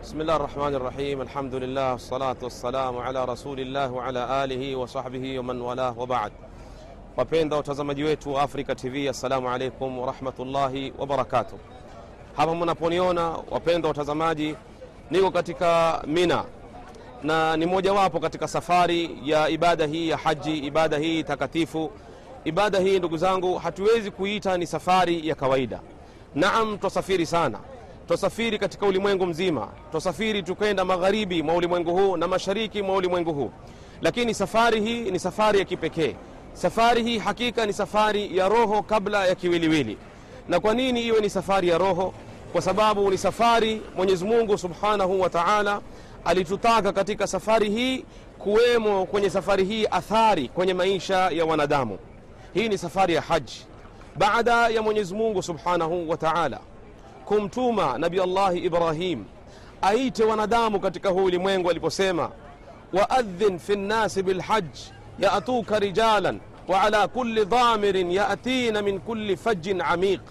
بسم الله الرحمن الرحيم الحمد لله والصلاة والسلام على رسول الله وعلى آله وصحبه ومن والاه وبعد wapenda watazamaji wetu wa Africa TV, assalamu alaikum warahmatullahi wabarakatuh. Hapa mnaponiona wapenda watazamaji, niko katika Mina na ni mojawapo katika safari ya ibada hii ya haji, ibada hii takatifu. Ibada hii ndugu zangu, hatuwezi kuita ni safari ya kawaida. Naam, twasafiri sana, twasafiri katika ulimwengu mzima, twasafiri tukenda magharibi mwa ulimwengu huu na mashariki mwa ulimwengu huu, lakini safari hii ni safari ya kipekee. Safari hii hakika ni safari ya roho kabla ya kiwiliwili. Na kwa nini iwe ni safari ya roho? Kwa sababu ni safari Mwenyezi Mungu subhanahu wa taala alitutaka katika safari hii kuwemo kwenye safari hii athari kwenye maisha ya wanadamu. Hii ni safari ya haji baada ya Mwenyezi Mungu subhanahu wa taala kumtuma Nabi Allahi Ibrahim aite wanadamu katika huu ulimwengu aliposema, waadhin fi nnasi bilhaji yatuka rijalan wa ala kulli dhamirin yatina min kulli fajin amiq.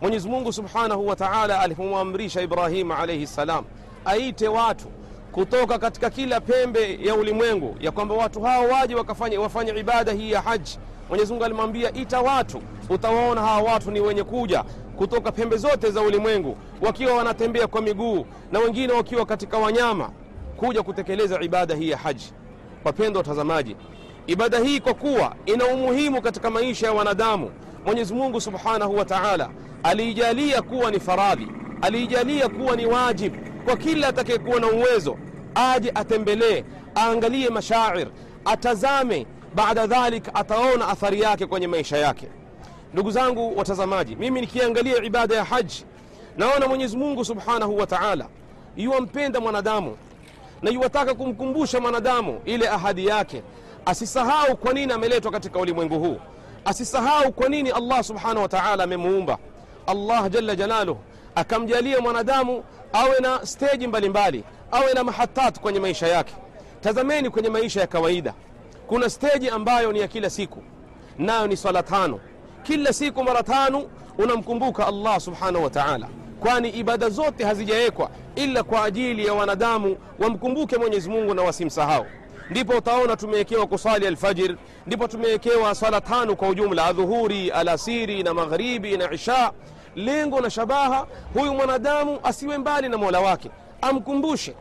Mwenyezi Mungu subhanahu wa taala alipomwamrisha Ibrahim alaihi ssalam aite watu kutoka katika kila pembe ya ulimwengu, ya kwamba watu hao waje wafanye ibada hii ya haji. Mwenyezi Mungu alimwambia ita watu, utawaona hawa watu ni wenye kuja kutoka pembe zote za ulimwengu, wakiwa wanatembea kwa miguu na wengine wakiwa katika wanyama, kuja kutekeleza ibada hii ya haji. Wapendwa watazamaji, ibada hii kwa kuwa ina umuhimu katika maisha ya wanadamu, Mwenyezi Mungu subhanahu wa taala aliijalia kuwa ni faradhi, aliijalia kuwa ni wajibu kwa kila atakayekuwa na uwezo aje atembelee, aangalie mashair, atazame. Baada dhalik ataona athari yake kwenye maisha yake. Ndugu zangu watazamaji, mimi nikiangalia ibada ya haji naona Mwenyezi Mungu subhanahu wa taala yuwampenda mwanadamu na yuwataka kumkumbusha mwanadamu ile ahadi yake asisahau kwa nini ameletwa katika ulimwengu huu, asisahau kwa nini Allah subhanahu wa taala amemuumba. Allah jalla jalaluh akamjalia mwanadamu awe na steji mbalimbali, awe na mahatat kwenye maisha yake. Tazameni kwenye maisha ya kawaida, kuna steji ambayo ni ya kila siku, nayo ni swala tano. Kila siku mara tano unamkumbuka Allah subhanahu wa taala, kwani ibada zote hazijawekwa ila kwa ajili ya wanadamu wamkumbuke Mwenyezi Mungu na wasimsahau ndipo utaona tumewekewa kusali alfajir, ndipo tumewekewa sala tano kwa ujumla, adhuhuri, alasiri na magharibi na isha. Lengo na shabaha, huyu mwanadamu asiwe mbali na mola wake, amkumbushe.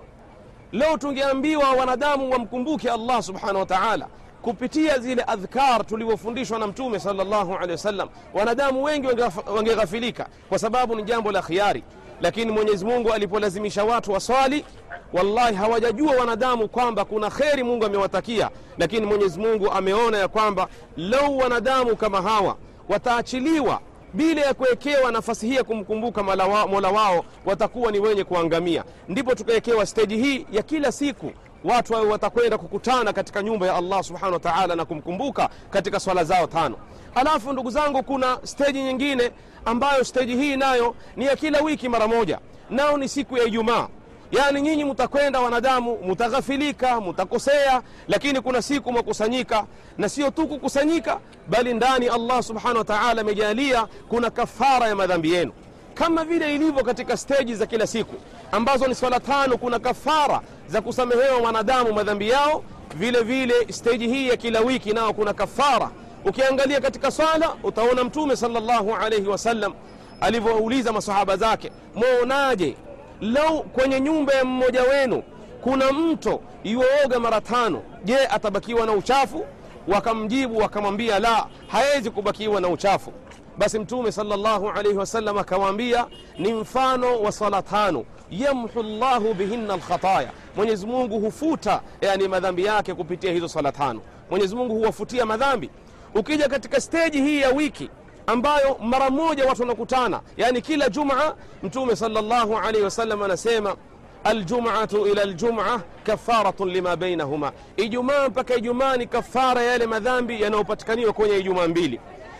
Leo tungeambiwa wanadamu wamkumbuke Allah subhanahu wa taala kupitia zile adhkar tulivyofundishwa na Mtume sallallahu alaihi wasallam, wanadamu wengi wangeghafilika kwa sababu ni jambo la khiari. Lakini Mwenyezi Mungu alipolazimisha watu waswali wallahi hawajajua wanadamu kwamba kuna kheri Mungu amewatakia, lakini Mwenyezi Mungu ameona ya kwamba lau wanadamu kama hawa wataachiliwa bila ya kuwekewa nafasi hii ya kumkumbuka mola wao, watakuwa ni wenye kuangamia. Ndipo tukawekewa steji hii ya kila siku watu wao watakwenda kukutana katika nyumba ya Allah subhanahu wa ta'ala na kumkumbuka katika swala zao tano. Alafu ndugu zangu, kuna steji nyingine ambayo steji hii nayo ni ya kila wiki mara moja, nao ni siku ya Ijumaa. Yaani nyinyi mtakwenda wanadamu, mutaghafilika, mutakosea, lakini kuna siku mwakusanyika, na sio tu kukusanyika, bali ndani Allah subhanahu wa ta'ala amejalia kuna kafara ya madhambi yenu, kama vile ilivyo katika steji za kila siku ambazo ni swala tano. Kuna kafara za kusamehewa wanadamu madhambi yao, vile vile steji hii ya kila wiki nao kuna kafara. Ukiangalia katika swala utaona Mtume sallallahu alayhi wasallam alivyouliza masahaba zake, mwaonaje lau kwenye nyumba ya mmoja wenu kuna mto iwooga mara tano, je, atabakiwa na uchafu? Wakamjibu wakamwambia la, hawezi kubakiwa na uchafu. Basi Mtume salllahu alaihi wasallam akawaambia ni mfano wa sala tano, yamhu llahu bihinna lkhataya Mwenyezi Mungu hufuta yani madhambi yake kupitia hizo sala tano. Mwenyezi huwafutia madhambi. Ukija katika steji hii ya wiki ambayo mara moja watu wanakutana, yani kila Jumaa, Mtume salllahu alaihi wasallam anasema aljumatu ila aljuma kafaratun lima bainahuma, Ijumaa mpaka Ijumaa ni kafara yale madhambi yanayopatikaniwa kwenye Ijumaa mbili.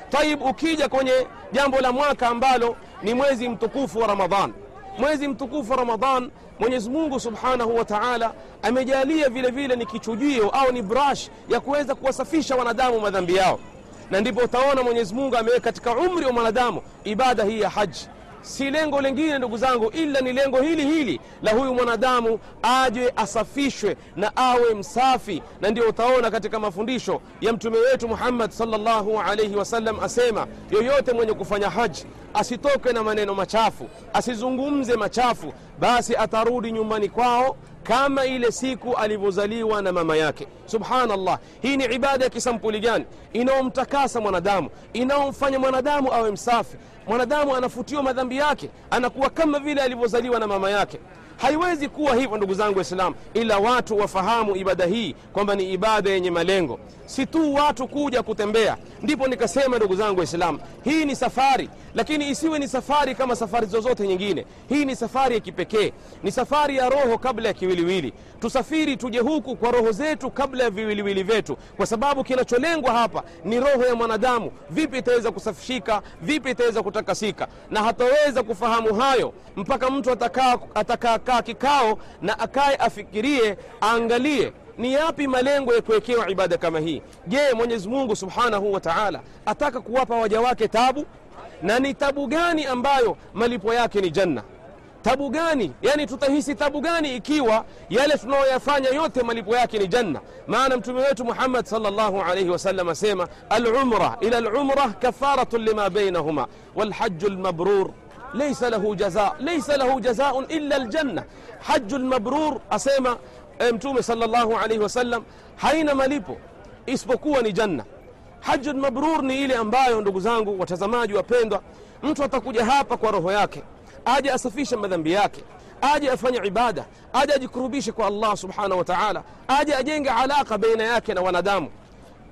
Taib, ukija kwenye jambo la mwaka ambalo ni mwezi mtukufu wa Ramadhan, mwezi mtukufu wa Ramadhan, Mwenyezi Mungu subhanahu wa taala amejalia vile vile ni kichujio au ni brush ya kuweza kuwasafisha wanadamu madhambi yao na ndipo utaona Mwenyezi Mungu ameweka katika umri wa mwanadamu ibada hii ya haji. Si lengo lingine ndugu zangu ila ni lengo hili hili la huyu mwanadamu aje asafishwe na awe msafi. Na ndio utaona katika mafundisho ya mtume wetu muhammad salllahu alaihi wasallam asema yoyote mwenye kufanya haji asitoke na maneno machafu asizungumze machafu basi atarudi nyumbani kwao kama ile siku alivyozaliwa na mama yake. Subhanallah hii ni ibada ya kisampuli gani? Inayomtakasa mwanadamu inayomfanya mwanadamu awe msafi. Mwanadamu anafutiwa madhambi yake anakuwa kama vile alivyozaliwa na mama yake. Haiwezi kuwa hivyo ndugu zangu waislamu ila watu wafahamu ibada hii kwamba ni ibada yenye malengo si tu watu kuja kutembea ndipo nikasema ndugu zangu waislamu hii ni safari. Lakini isiwe ni safari kama safari zozote nyingine. Hii ni safari ya kipekee. Ni safari ya roho kabla ya kiwiliwili. Tusafiri tuje huku kwa roho zetu kabla ya viwiliwili vyetu. Kwa sababu kinacholengwa hapa ni roho ya mwanadamu. Vipi itaweza kusafishika? Vipi itaweza kutakasika? Na hataweza kufahamu hayo mpaka mtu atakaa atakaa kikao na akaye afikirie aangalie ni yapi malengo ya kuwekewa ibada kama hii je mwenyezi mungu subhanahu wa taala ataka kuwapa waja wake tabu na ni tabu gani ambayo malipo yake ni janna tabu gani yani tutahisi tabu gani ikiwa yale tunayoyafanya yote malipo yake ni janna maana mtume wetu muhammad salllahu alaihi wasallam asema alumra ila lumra kafaratun lima bainahuma walhaju lmabrur ليس له جزاء ليس له جزاء إلا الجنة حج المبرور e Mtume sallallahu alaihi wasallam haina malipo isipokuwa ni janna. Hajjul mabrur ni ile ambayo, ndugu zangu watazamaji wapendwa, mtu atakuja hapa kwa roho yake, aje asafishe madhambi yake, aje afanye ibada, aje ajikurubishe kwa Allah subhanahu wataala aje ajenge alaka baina yake na wanadamu.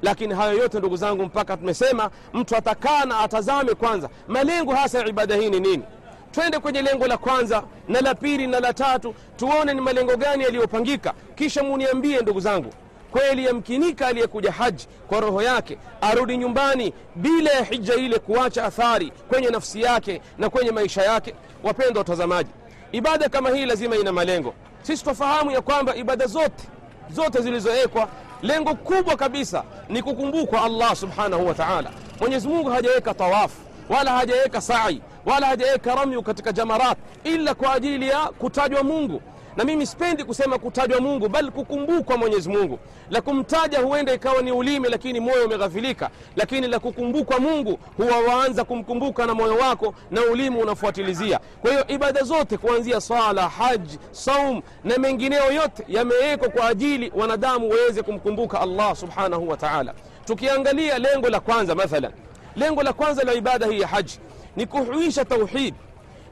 Lakini hayo yote ndugu zangu, mpaka tumesema mtu atakaa na atazame kwanza malengo hasa ya ibada hii ni nini twende kwenye lengo la kwanza na la pili na la tatu tuone ni malengo gani yaliyopangika kisha muniambie ndugu zangu. Kweli yamkinika aliyekuja haji kwa roho yake arudi nyumbani bila ya hija ile kuacha athari kwenye nafsi yake na kwenye maisha yake. Wapendwa watazamaji ibada kama hii lazima ina malengo. Sisi twafahamu ya kwamba ibada zote zote zilizowekwa lengo kubwa kabisa ni kukumbukwa allah subhanahu wa taala. Mwenyezi hajaweka tawafu wala hajaweka sai wala hajaweka ramyu katika jamarat ila kwa ajili ya kutajwa mungu. Na mimi sipendi kusema kutajwa mungu bali kukumbukwa mwenyezi mungu. La kumtaja huenda ikawa ni ulimi lakini moyo umeghafilika. Lakini la kukumbukwa mungu huwa waanza kumkumbuka na moyo wako na ulimi unafuatilizia. Kwa hiyo ibada zote kuanzia sala, haji saum na mengineo yote yamewekwa kwa ajili wanadamu waweze kumkumbuka allah subhanahu wa taala. Tukiangalia lengo la kwanza mathalan. Lengo la kwanza la ibada hii ya haji ni kuhuisha tauhid.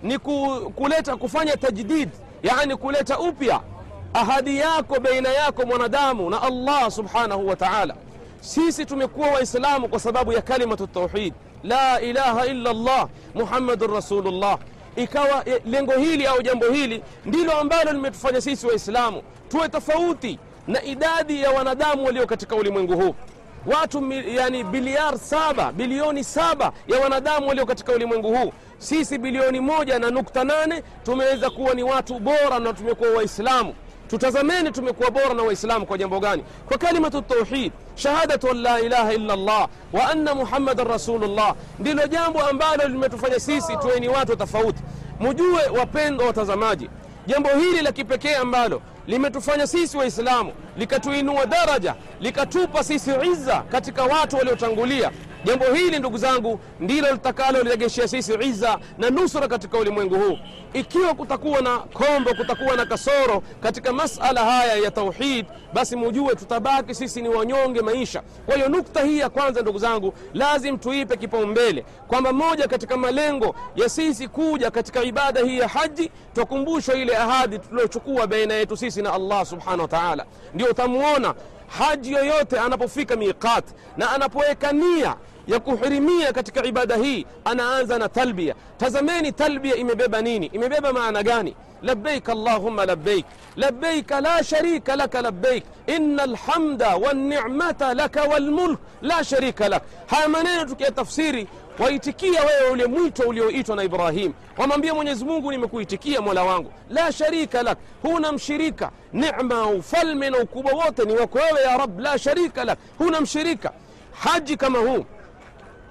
Ni kuleta kufanya tajdid. Yani kuleta upya ahadi yako baina yako mwanadamu na allah subhanahu wa taala. Sisi tumekuwa waislamu kwa sababu ya kalimatu tauhid. La ilaha illa Allah muhammadun rasulullah. Ikawa lengo hili au jambo hili ndilo ambalo limetufanya sisi waislamu tuwe tofauti na idadi ya wanadamu walio katika ulimwengu huu watu yani biliar saba bilioni saba ya wanadamu walio katika ulimwengu huu. Sisi bilioni moja na nukta nane tumeweza kuwa ni watu bora na tumekuwa waislamu. Tutazameni tumekuwa bora na waislamu kwa jambo gani? Kwa kalimatu tauhid shahadatu an la ilaha illa llah wa anna muhammadan rasulullah. Ndilo jambo ambalo limetufanya sisi tuwe ni watu tofauti. Mujue wapendwa watazamaji jambo hili la kipekee ambalo limetufanya sisi waislamu likatuinua daraja likatupa sisi izza katika watu waliotangulia. Jambo hili ndugu zangu ndilo litakaloregeshea sisi iza na nusra katika ulimwengu huu. Ikiwa kutakuwa na kombo kutakuwa na kasoro katika masala haya ya tauhid basi mujue tutabaki sisi ni wanyonge maisha. Kwa hiyo nukta hii ya kwanza ndugu zangu lazim tuipe kipaumbele kwamba moja katika malengo ya sisi kuja katika ibada hii ya haji twakumbushwa ile ahadi tuliochukua baina yetu sisi na allah subhanahu wa taala ndio utamuona haji yoyote anapofika miqat na anapoweka nia ya kuhirimia katika ibada hii anaanza na talbia tazameni talbia imebeba nini imebeba maana gani لبيك اللهم لبيك لبيك لا شريك لك لبيك إن الحمد والنعمة لك والملك لا شريك لك haya maneno tukiyatafsiri waitikia wewe ule mwito ulioitwa na ibrahim. Wamwambia mwenyezi mungu nimekuitikia mola wangu. La sharika lak huna mshirika. Nema ufalme na ukubwa wote ni wako wewe ya rab la sharika lak huna mshirika. Haji kama huu.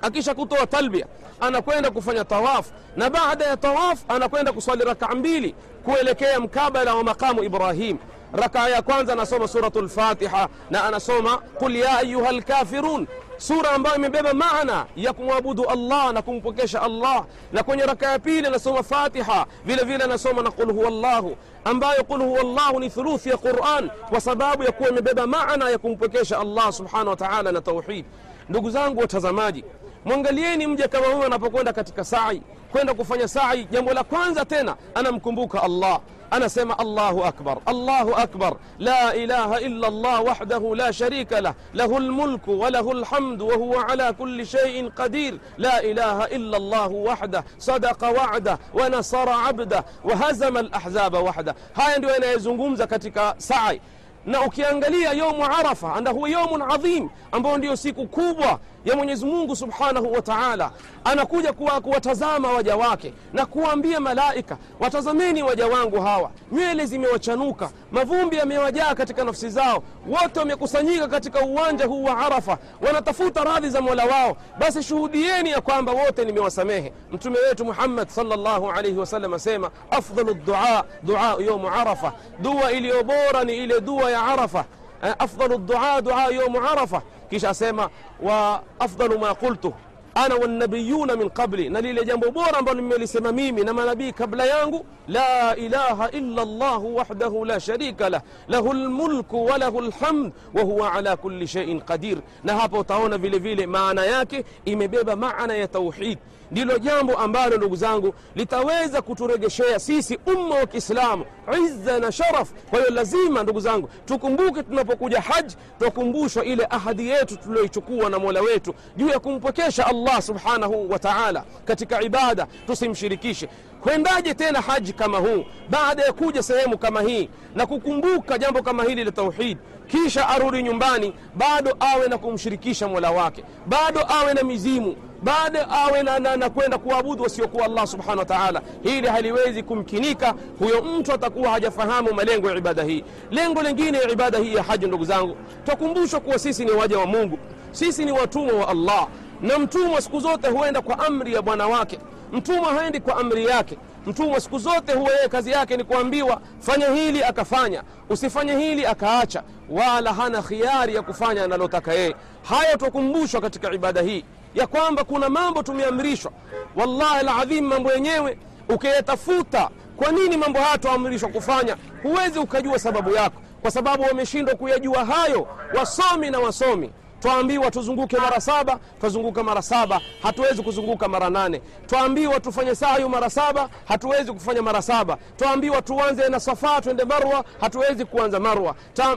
Akisha kutoa talbia anakwenda kufanya tawafu na baada ya tawafu anakwenda kuswali rakaa mbili kuelekea mkabala wa maqamu ibrahim rakaa ya kwanza anasoma suratu lfatiha na anasoma qul ya ayuha lkafirun sura ambayo imebeba maana ya kumwabudu allah na kumpokesha allah. Na kwenye raka ya pili anasoma fatiha vile vile anasoma na qul huwa llahu ambayo qul huwa llahu ni thuluthi ya quran kwa sababu ya kuwa imebeba maana ya kumpokesha allah subhanahu wa taala na tauhid. Ndugu zangu watazamaji mwangalieni mja kama huyo anapokwenda katika sai kwenda kufanya sai jambo la kwanza tena anamkumbuka allah أنا سمع الله أكبر الله أكبر. لا إله إلا الله وحده لا شريك له. له الملك وله الحمد وهو على كل شيء قدير. لا إله إلا الله وحده. صدق وعده ونصر عبده وهزم الأحزاب وحده. هاي عندما يزنقوم زكتك سعي. na ukiangalia yomu arafa anda huwa yomun adhim ambao ndio siku kubwa ya mwenyezi mungu subhanahu wa taala anakuja kuwa kuwatazama waja wake na kuwaambia malaika watazameni waja wangu hawa. Nywele zimewachanuka mavumbi yamewajaa katika nafsi zao. Wote wamekusanyika katika uwanja huu wa arafa wanatafuta radhi za mola wao. Basi shuhudieni ya kwamba wote nimewasamehe. Mtume wetu muhammad salllahu alaihi wasallam asema afdalu dua dua yaumu arafa. Dua iliyo bora ni ile dua ya arafa. Afdalu dua dua yaumu arafa kisha asema wa afdalu ma qultu ana wanabiyuna min qabli na lile jambo bora ambalo nimelisema mimi na manabii kabla yangu la ilaha illa llahu wahdahu la sharika lah lahu lmulku walahu lhamd wahuwa ala kuli sheiin qadir na hapa utaona vile vile maana yake imebeba maana ya tauhid ndilo jambo ambalo ndugu zangu litaweza kuturegeshea sisi umma wa kiislamu izza na sharaf. Kwa hiyo lazima ndugu zangu tukumbuke tunapokuja haji twakumbushwa ile ahadi yetu tulioichukua na mola wetu juu ya kumpwekesha allah subhanahu wa taala katika ibada tusimshirikishe. Kwendaje tena haji kama huu? Baada ya kuja sehemu kama hii na kukumbuka jambo kama hili la tauhid kisha arudi nyumbani bado awe na kumshirikisha mola wake bado awe na mizimu bado awe na, na, na kwenda kuabudu wasiokuwa allah subhanahu wa taala. Hili haliwezi kumkinika huyo mtu atakuwa hajafahamu malengo ya ibada hii. Lengo lingine ya ibada hii ya haji ndugu zangu twakumbushwa kuwa sisi ni waja wa mungu. Sisi ni watumwa wa allah. Na mtumwa siku zote huenda kwa amri ya bwana wake. Mtumwa haendi kwa amri yake mtumwa siku zote huwa yeye kazi yake ni kuambiwa fanya hili akafanya. Usifanye hili akaacha. Wala hana khiari ya kufanya analotaka yeye. Haya twakumbushwa katika ibada hii ya kwamba kuna mambo tumeamrishwa. Wallahi ladhim mambo yenyewe ukiyatafuta kwa nini mambo haya twaamrishwa kufanya? Huwezi ukajua sababu yako kwa sababu wameshindwa kuyajua hayo wasomi na wasomi twaambiwa tuzunguke mara saba twazunguka mara saba hatuwezi kuzunguka mara nane. Twaambiwa tufanye sayu mara saba hatuwezi kufanya mara saba. Twaambiwa tuanze na safa twende marwa hatuwezi kuanza marwa.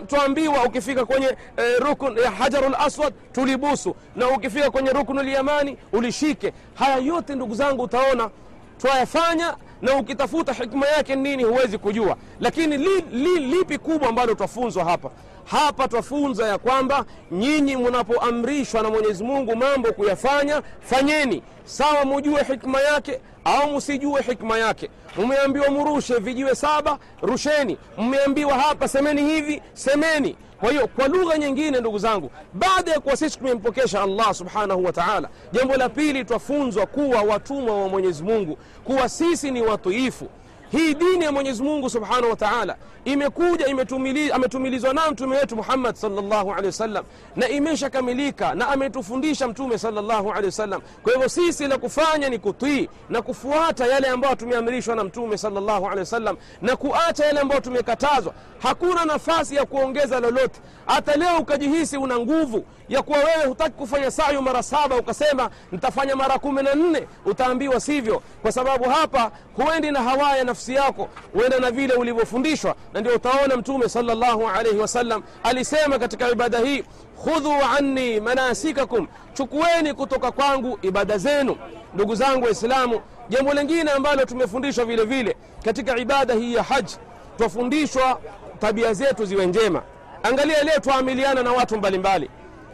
Twaambiwa ukifika kwenye eh, rukun ya hajarul aswad tulibusu. Na ukifika kwenye ruknul yamani ulishike. Haya yote ndugu zangu utaona twayafanya na ukitafuta hikma yake nini huwezi kujua. Lakini li, li, lipi kubwa ambalo twafunzwa hapa hapa twafunza ya kwamba nyinyi mnapoamrishwa na mwenyezi mungu mambo kuyafanya fanyeni. Sawa mujue hikma yake au msijue hikma yake. Mmeambiwa murushe vijiwe saba rusheni. Mmeambiwa hapa semeni hivi semeni. Kwa hiyo kwa lugha nyingine ndugu zangu baada ya kuwa sisi tumempokesha allah subhanahu wa taala jambo la pili twafunzwa kuwa watumwa wa mwenyezi mungu kuwa sisi ni watiifu hii dini ya mwenyezi mungu subhanahu wa taala imekuja ametumilizwa nayo mtume wetu muhammad salllahu alehi wasallam na imeshakamilika na ametufundisha mtume salllahu alehi wasallam kwa hivyo sisi la kufanya ni kutii na kufuata yale ambayo tumeamrishwa na mtume salllahu alehi wasallam na kuacha yale ambayo tumekatazwa. Hakuna nafasi ya kuongeza lolote. Hata leo ukajihisi una nguvu ya kuwa wewe hutaki kufanya sayu mara saba ukasema nitafanya mara kumi na nne utaambiwa sivyo. Kwa sababu hapa huendi na hawaya nafsi yako huenda na vile ulivyofundishwa. Na ndio utaona mtume salllahu alaihi wasallam alisema katika ibada hii khudhu anni manasikakum chukueni kutoka kwangu ibada zenu. Ndugu zangu waislamu jambo lingine ambalo tumefundishwa vile vile katika ibada hii ya haji twafundishwa tabia zetu ziwe njema. Angalia leo twaamiliana na watu mbalimbali.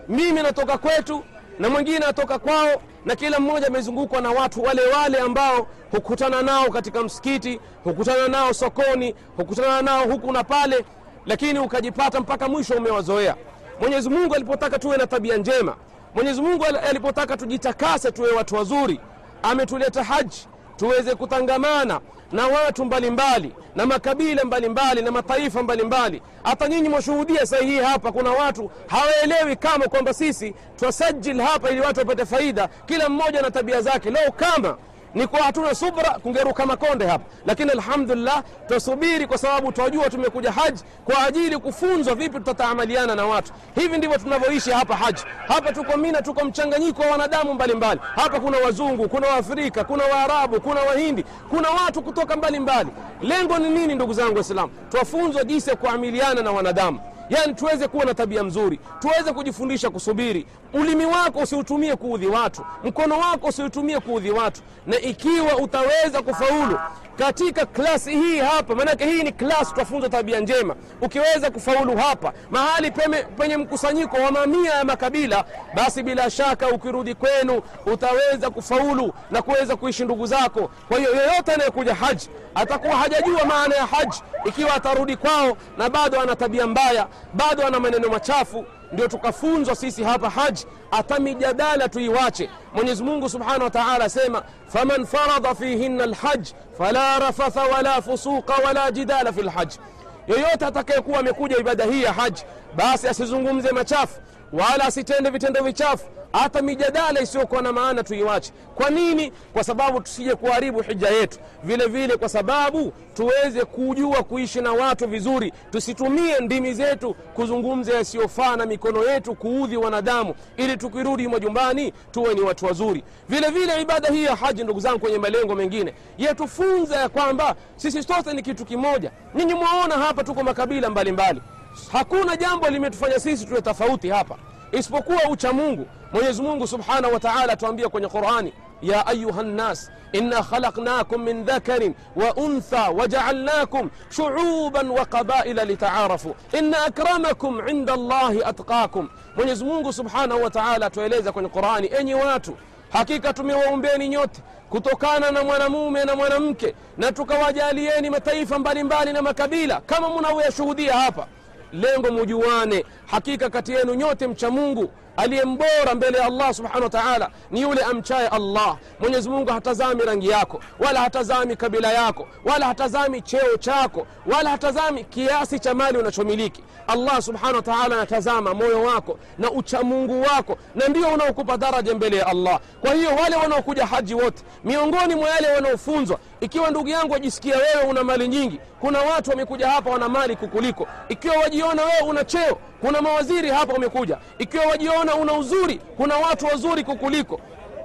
Mbali. mimi natoka kwetu na mwingine atoka kwao na kila mmoja amezungukwa na watu wale wale ambao hukutana nao katika msikiti hukutana nao sokoni hukutana nao huku na pale lakini ukajipata mpaka mwisho umewazoea. Mwenyezi mungu alipotaka tuwe na tabia njema mwenyezi mungu alipotaka tujitakase tuwe watu wazuri ametuleta haji tuweze kutangamana na watu mbalimbali mbali, na makabila mbalimbali mbali, na mataifa mbalimbali. Hata nyinyi mwashuhudia sahihi hapa kuna watu hawaelewi kama kwamba sisi twasajil hapa ili watu wapate faida kila mmoja na tabia zake. Leo kama ni kwa hatuna subra kungeruka makonde hapa. Lakini alhamdulillah twasubiri kwa sababu twajua tumekuja haji kwa ajili kufunzwa vipi tutataamaliana na watu. Hivi ndivyo tunavyoishi hapa haji. Hapa tuko mina tuko mchanganyiko wa wanadamu mbalimbali. Mbali. hapa kuna wazungu kuna waafrika kuna waarabu kuna wahindi kuna watu kutoka mbalimbali. Mbali. lengo ni nini ndugu zangu waislamu? Twafunzwa jinsi ya kuamiliana na wanadamu yaani tuweze kuwa na tabia mzuri tuweze kujifundisha kusubiri. Ulimi wako usiutumie kuudhi watu mkono wako usiutumie kuudhi watu. Na ikiwa utaweza kufaulu katika klasi hii hapa maanake hii ni klasi twafunza tabia njema. Ukiweza kufaulu hapa mahali peme, penye mkusanyiko wa mamia ya makabila basi bila shaka ukirudi kwenu utaweza kufaulu na kuweza kuishi ndugu zako. Kwa hiyo yeyote anayekuja haji atakuwa hajajua maana ya haji ikiwa atarudi kwao na bado ana tabia mbaya bado ana maneno machafu. Ndio tukafunzwa sisi hapa haji hata mijadala tuiwache. Mwenyezi mungu subhanahu wa taala asema faman faradha fihinna lhaj fala rafatha wala fusuqa wala jidala fi lhaji yoyote atakayekuwa amekuja ibada hii ya haji basi asizungumze machafu wala asitende vitendo vichafu. Hata mijadala isiyokuwa na maana tuiwache. Kwa nini? Kwa sababu tusije kuharibu hija yetu. Vile vile kwa sababu tuweze kujua kuishi na watu vizuri. Tusitumie ndimi zetu kuzungumza yasiyofaa na mikono yetu kuudhi wanadamu. Ili tukirudi majumbani tuwe ni watu wazuri. Vile vile ibada hii ya haji ndugu zangu kwenye malengo mengine. Yatufunza ya kwamba sisi sote ni kitu kimoja. Ninyi mwaona hapa tuko makabila mbalimbali. mbali. Hakuna jambo limetufanya sisi tuwe tofauti hapa isipokuwa uchamungu. Mwenyezi Mungu subhanahu wa taala atuambia kwenye Qurani, ya ayuha nnas inna khalaqnakum min dhakarin wa untha wajaalnakum shuuban wa qabaila litaarafu inna akramakum inda Allahi atqakum. Mwenyezi Mungu subhanahu wa taala atueleza kwenye Qurani, enyi watu hakika tumewaumbeni nyote kutokana na mwanamume na mwanamke na tukawajalieni mataifa mbalimbali mbali na makabila kama munavyoyashuhudia hapa Lengo mujuane, hakika kati yenu nyote mcha Mungu aliye mbora mbele ya Allah subhanahu wa ta'ala ni yule amchaye Allah. Mwenyezi Mungu hatazami rangi yako wala hatazami kabila yako wala hatazami cheo chako wala hatazami kiasi cha mali unachomiliki. Allah subhanahu wa ta'ala anatazama moyo wako na uchamungu wako, na ndio unaokupa daraja mbele ya Allah. Kwa hiyo wale wanaokuja haji wote, miongoni mwa yale wanaofunzwa, ikiwa ndugu yangu wajisikia wewe una mali nyingi, kuna watu wamekuja hapa wana mali kukuliko. Ikiwa wajiona wewe una cheo, kuna mawaziri hapa wamekuja. Ikiwa wajiona una uzuri, kuna watu wazuri kukuliko.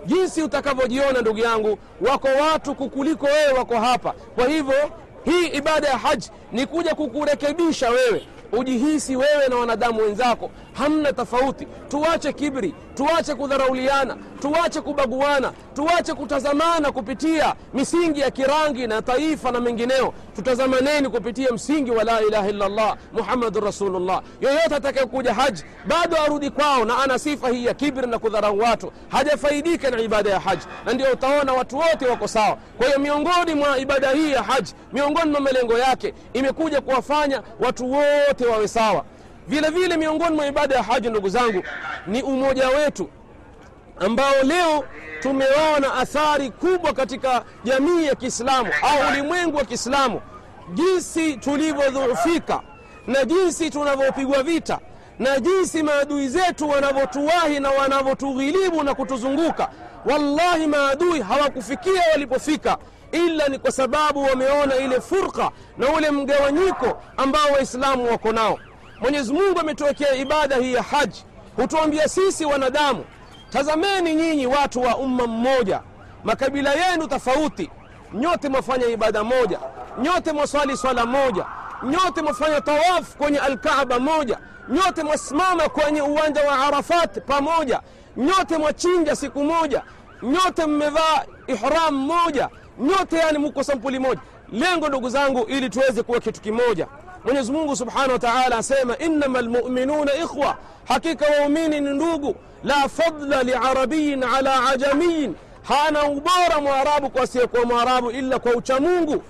Jinsi utakavyojiona ndugu yangu, wako watu kukuliko wewe, wako hapa. Kwa hivyo hii ibada ya haji ni kuja kukurekebisha wewe. Ujihisi wewe na wanadamu wenzako hamna tofauti. Tuache kibri, tuache kudharauliana, tuache kubaguana, tuache kutazamana kupitia misingi ya kirangi na taifa na mengineo. Tutazamaneni kupitia msingi wa la ilaha illallah muhammadun rasulullah. Yoyote atakayekuja haji bado arudi kwao na ana sifa hii ya kibri na kudharau watu, hajafaidika na ibada ya haji, na ndio utaona watu wote wako sawa. Kwa hiyo miongoni mwa ibada hii ya haji, miongoni mwa malengo yake imekuja kuwafanya watu wote wawe sawa. Vile vile miongoni mwa ibada ya haji, ndugu zangu, ni umoja wetu ambao leo tumeona athari kubwa katika jamii ya Kiislamu au ulimwengu wa Kiislamu, jinsi tulivyodhoofika na jinsi tunavyopigwa vita na jinsi maadui zetu wanavyotuwahi na wanavyotughilibu na kutuzunguka. Wallahi, maadui hawakufikia walipofika ila ni kwa sababu wameona ile furqa na ule mgawanyiko ambao Waislamu wako nao. Mwenyezi Mungu ametuwekea ibada hii ya haji, hutuambia sisi wanadamu, tazameni nyinyi watu wa umma mmoja, makabila yenu tofauti, nyote mwafanya ibada moja, nyote mwaswali swala moja, nyote mwafanya tawafu kwenye Alkaaba moja, nyote mwasimama kwenye uwanja wa Arafat pamoja, nyote mwachinja siku moja, nyote mmevaa ihram moja. Nyote yani muko sampuli moja. Lengo ndugu zangu, ili tuweze kuwa kitu kimoja. Mwenyezi Mungu subhanahu wa taala asema, innama lmuminuna ikhwa, hakika waumini ni ndugu. La fadla liarabiyin ala ajamiyin, hana ubora mwarabu kwa asiyekuwa mwarabu illa kwa uchamungu.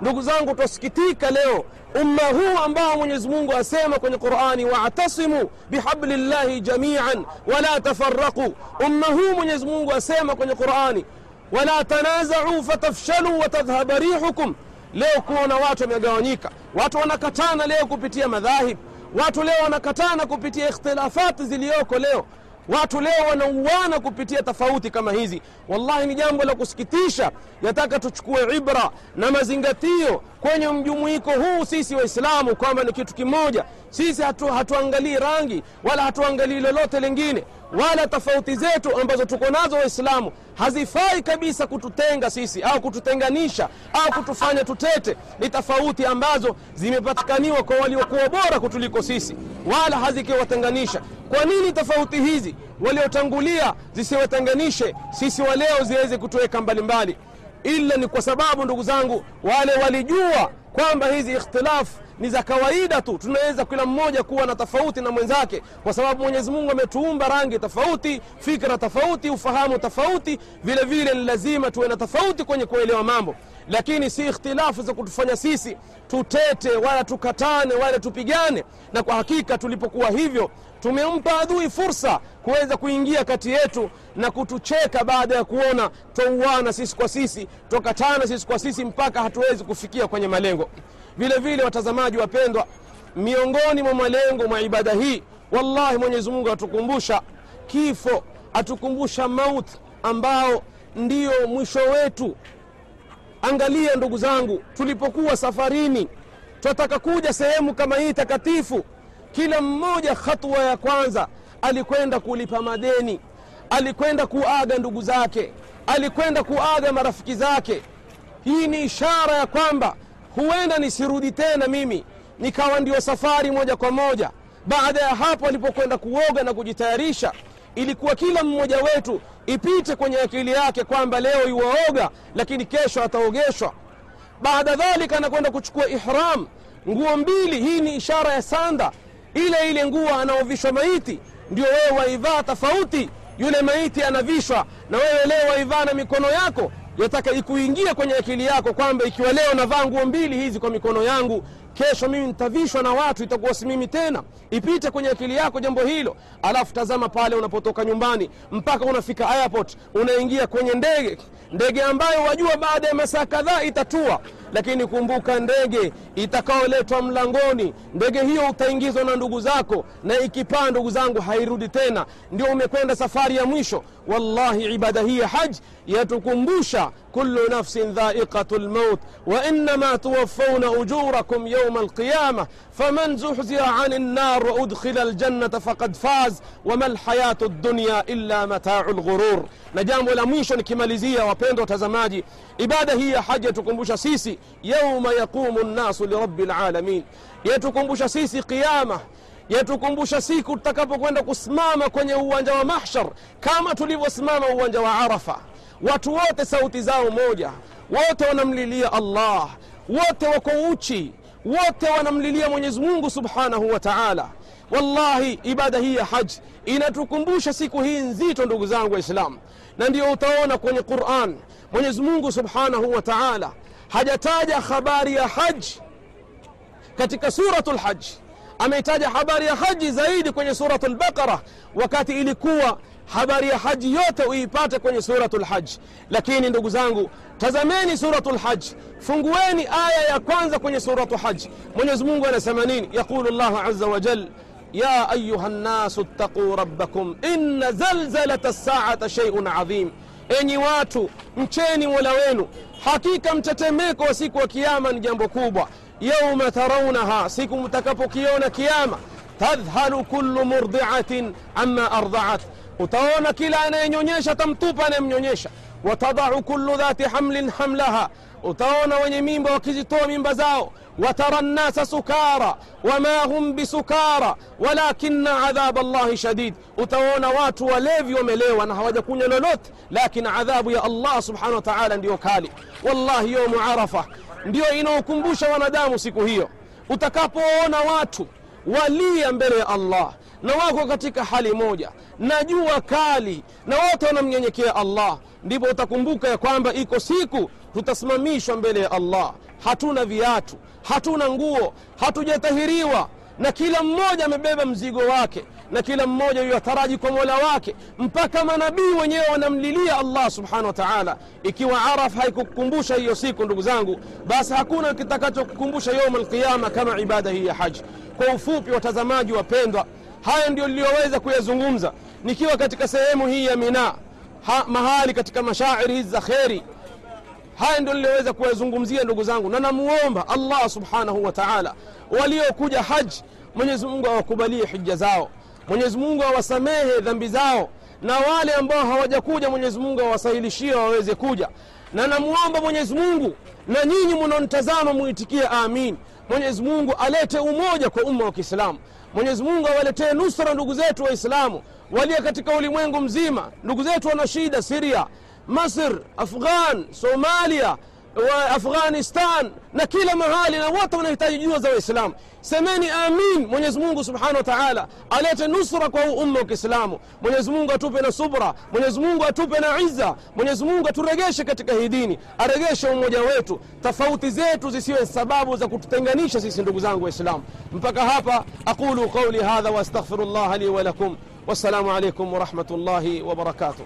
Ndugu zangu, twasikitika leo umma huu ambao Mwenyezi Mungu asema kwenye Qur'ani, wa'tasimu bihablillahi jami'an wala tafarraqu. Umma huu Mwenyezi Mungu asema kwenye Qur'ani wala tanazau fatafshalu watadhhaba rihukum leo kuona watu wamegawanyika watu wanakatana leo kupitia madhahib. Watu leo wanakatana kupitia ikhtilafati ziliyoko leo. Watu leo wanauana kupitia tofauti kama hizi. Wallahi ni jambo la kusikitisha. Yataka tuchukue ibra na mazingatio kwenye mjumuiko huu sisi waislamu kwamba ni kitu kimoja. Sisi hatu, hatuangalii rangi wala hatuangalii lolote lingine. Wala tofauti zetu ambazo tuko nazo waislamu hazifai kabisa kututenga sisi au kututenganisha au kutufanya tutete. Ni tofauti ambazo zimepatikaniwa kwa waliokuwa bora kutuliko sisi wala hazikiwatenganisha. Kwa nini tofauti hizi waliotangulia zisiwatenganishe sisi wa leo ziweze kutuweka mbalimbali? Ila ni kwa sababu ndugu zangu wale walijua kwamba hizi ikhtilafu ni za kawaida tu. Tunaweza kila mmoja kuwa na tofauti na mwenzake kwa sababu mwenyezi mungu ametuumba rangi tofauti fikra tofauti ufahamu tofauti. Vile vile ni lazima tuwe na tofauti kwenye kuelewa mambo. Lakini si ikhtilafu za kutufanya sisi tutete wala tukatane wala tupigane. Na kwa hakika tulipokuwa hivyo tumempa adui fursa kuweza kuingia kati yetu na kutucheka baada ya kuona twauana sisi kwa sisi twakatana sisi kwa sisi mpaka hatuwezi kufikia kwenye malengo vile vile watazamaji wapendwa miongoni mwa malengo mwa ibada hii wallahi mwenyezi mungu atukumbusha kifo atukumbusha maut ambao ndio mwisho wetu. Angalia ndugu zangu tulipokuwa safarini twataka kuja sehemu kama hii takatifu kila mmoja hatua ya kwanza alikwenda kulipa madeni alikwenda kuaga ndugu zake alikwenda kuaga marafiki zake. Hii ni ishara ya kwamba huenda nisirudi tena mimi nikawa ndio safari moja kwa moja. Baada ya hapo alipokwenda kuoga na kujitayarisha ilikuwa kila mmoja wetu ipite kwenye akili yake kwamba leo iwaoga lakini kesho ataogeshwa. Baada dhalika anakwenda kuchukua ihram nguo mbili. Hii ni ishara ya sanda. Ile ile nguo anaovishwa maiti ndio wewe waivaa tofauti. Yule maiti anavishwa na wewe leo waivaa na mikono yako yataka ikuingie kwenye akili yako kwamba ikiwa leo navaa nguo mbili hizi kwa mikono yangu kesho mimi nitavishwa na watu itakuwa si mimi tena. Ipite kwenye akili yako jambo hilo. Alafu tazama pale unapotoka nyumbani mpaka unafika airport unaingia kwenye ndege. Ndege ambayo wajua baada ya masaa kadhaa itatua lakini kumbuka ndege itakaoletwa mlangoni ndege hiyo utaingizwa na ndugu zako na ikipaa ndugu zangu hairudi tena. Ndio umekwenda safari ya mwisho. Wallahi ibada hii ya haji yatukumbusha kullu nafsin dhaiqatu lmaut wainama tuwafauna ujurakum yauma alqiyama faman zuhziha ani lnar waudkhila ljannata faqad faz wama lhayatu dunya illa matau lghurur na jambo la mwisho nikimalizia wapendwa watazamaji ibada hii ya haji yatukumbusha sisi yauma yaqumu nnasu lirabi lalamin yatukumbusha sisi qiama yatukumbusha siku tutakapokwenda kusimama kwenye uwanja wa mahshar kama tulivyosimama uwanja wa arafa. Watu wote sauti zao moja. Wote wanamlilia allah. Wote wako uchi. Wote wanamlilia mwenyezi mungu subhanahu wa taala. Wallahi ibada hii ya haji inatukumbusha siku hii nzito ndugu zangu waislamu na ndio utaona kwenye quran mwenyezi mungu subhanahu wa taala hajataja habari ya haji katika suratu lhaji ameitaja habari ya haji zaidi kwenye suratu lbaqara wakati ilikuwa habari ya haji yote uipate kwenye suratu lhaji lakini ndugu zangu tazameni suratu lhaji fungueni aya ya kwanza kwenye suratu haji mwenyezi mungu anasema nini yaqulu llahu aza wajal يا أيها الناس اتقوا ربكم إن زلزلة الساعة شيء عظيم enyi watu mcheni mola wenu hakika mtetemeko wa siku wa kiama ni jambo kubwa. Yauma taraunaha siku mtakapokiona kiama tadhhalu kullu murdiatin ama ardaat, utaona kila anayenyonyesha tamtupa anayemnyonyesha. Watadau kullu dhati hamlin hamlaha. Utaona wenye mimba wakizitoa mimba zao watara nnasa sukara wama hum bisukara walakina adhab llahi shadid utaona watu walevi wamelewa na hawajakunywa lolote lakini adhabu ya allah subhanahu wa taala ndiyo kali. Wallahi yomu arafa ndiyo inaokumbusha wanadamu siku hiyo. Utakapoona watu walia mbele ya allah na wako katika hali moja na jua kali na wote wanamnyenyekea allah ndipo utakumbuka ya kwamba iko siku tutasimamishwa mbele ya allah. Hatuna viatu hatuna nguo hatujatahiriwa. Na kila mmoja amebeba mzigo wake na kila mmoja yataraji kwa mola wake mpaka manabii wenyewe wanamlilia allah subhanahu wa taala. Ikiwa araf haikukukumbusha hiyo siku ndugu zangu basi hakuna kitakachokukumbusha yauma alqiyama kama ibada hii ya haji. Kwa ufupi watazamaji wapendwa haya ndio niliyoweza kuyazungumza. Nikiwa katika sehemu hii ya mina ha, mahali katika mashairi hizi za kheri haya ndio niliyoweza kuyazungumzia ndugu zangu na namuomba allah subhanahu wa taala waliokuja haji mwenyezi mungu awakubalie hija zao mwenyezi mungu awasamehe dhambi zao na wale ambao hawajakuja mwenyezi mungu awasahilishie waweze kuja. Na namuomba mwenyezi mungu na nyinyi munaonitazama muitikie amin. Mwenyezi mungu alete umoja kwa umma wa kiislamu. Mwenyezi mungu awaletee nusra ndugu zetu waislamu walio katika ulimwengu mzima. Ndugu zetu wana shida siria masr afghan somalia wa afghanistan na kila mahali na wote wanahitaji jua za waislamu. Semeni amin mwenyezi mungu subhanahu wa taala alete nusra kwa huu umma wa kiislamu. Mwenyezi mungu atupe na subra mwenyezi mungu atupe na izza, mwenyezi mungu aturegeshe katika hii dini aregeshe umoja wetu. Tofauti zetu zisiwe sababu za kututenganisha sisi ndugu zangu waislamu. Mpaka hapa aqulu qauli hadha wastaghfiru llah li walakum wassalamu alaikum warahmatullahi wabarakatuh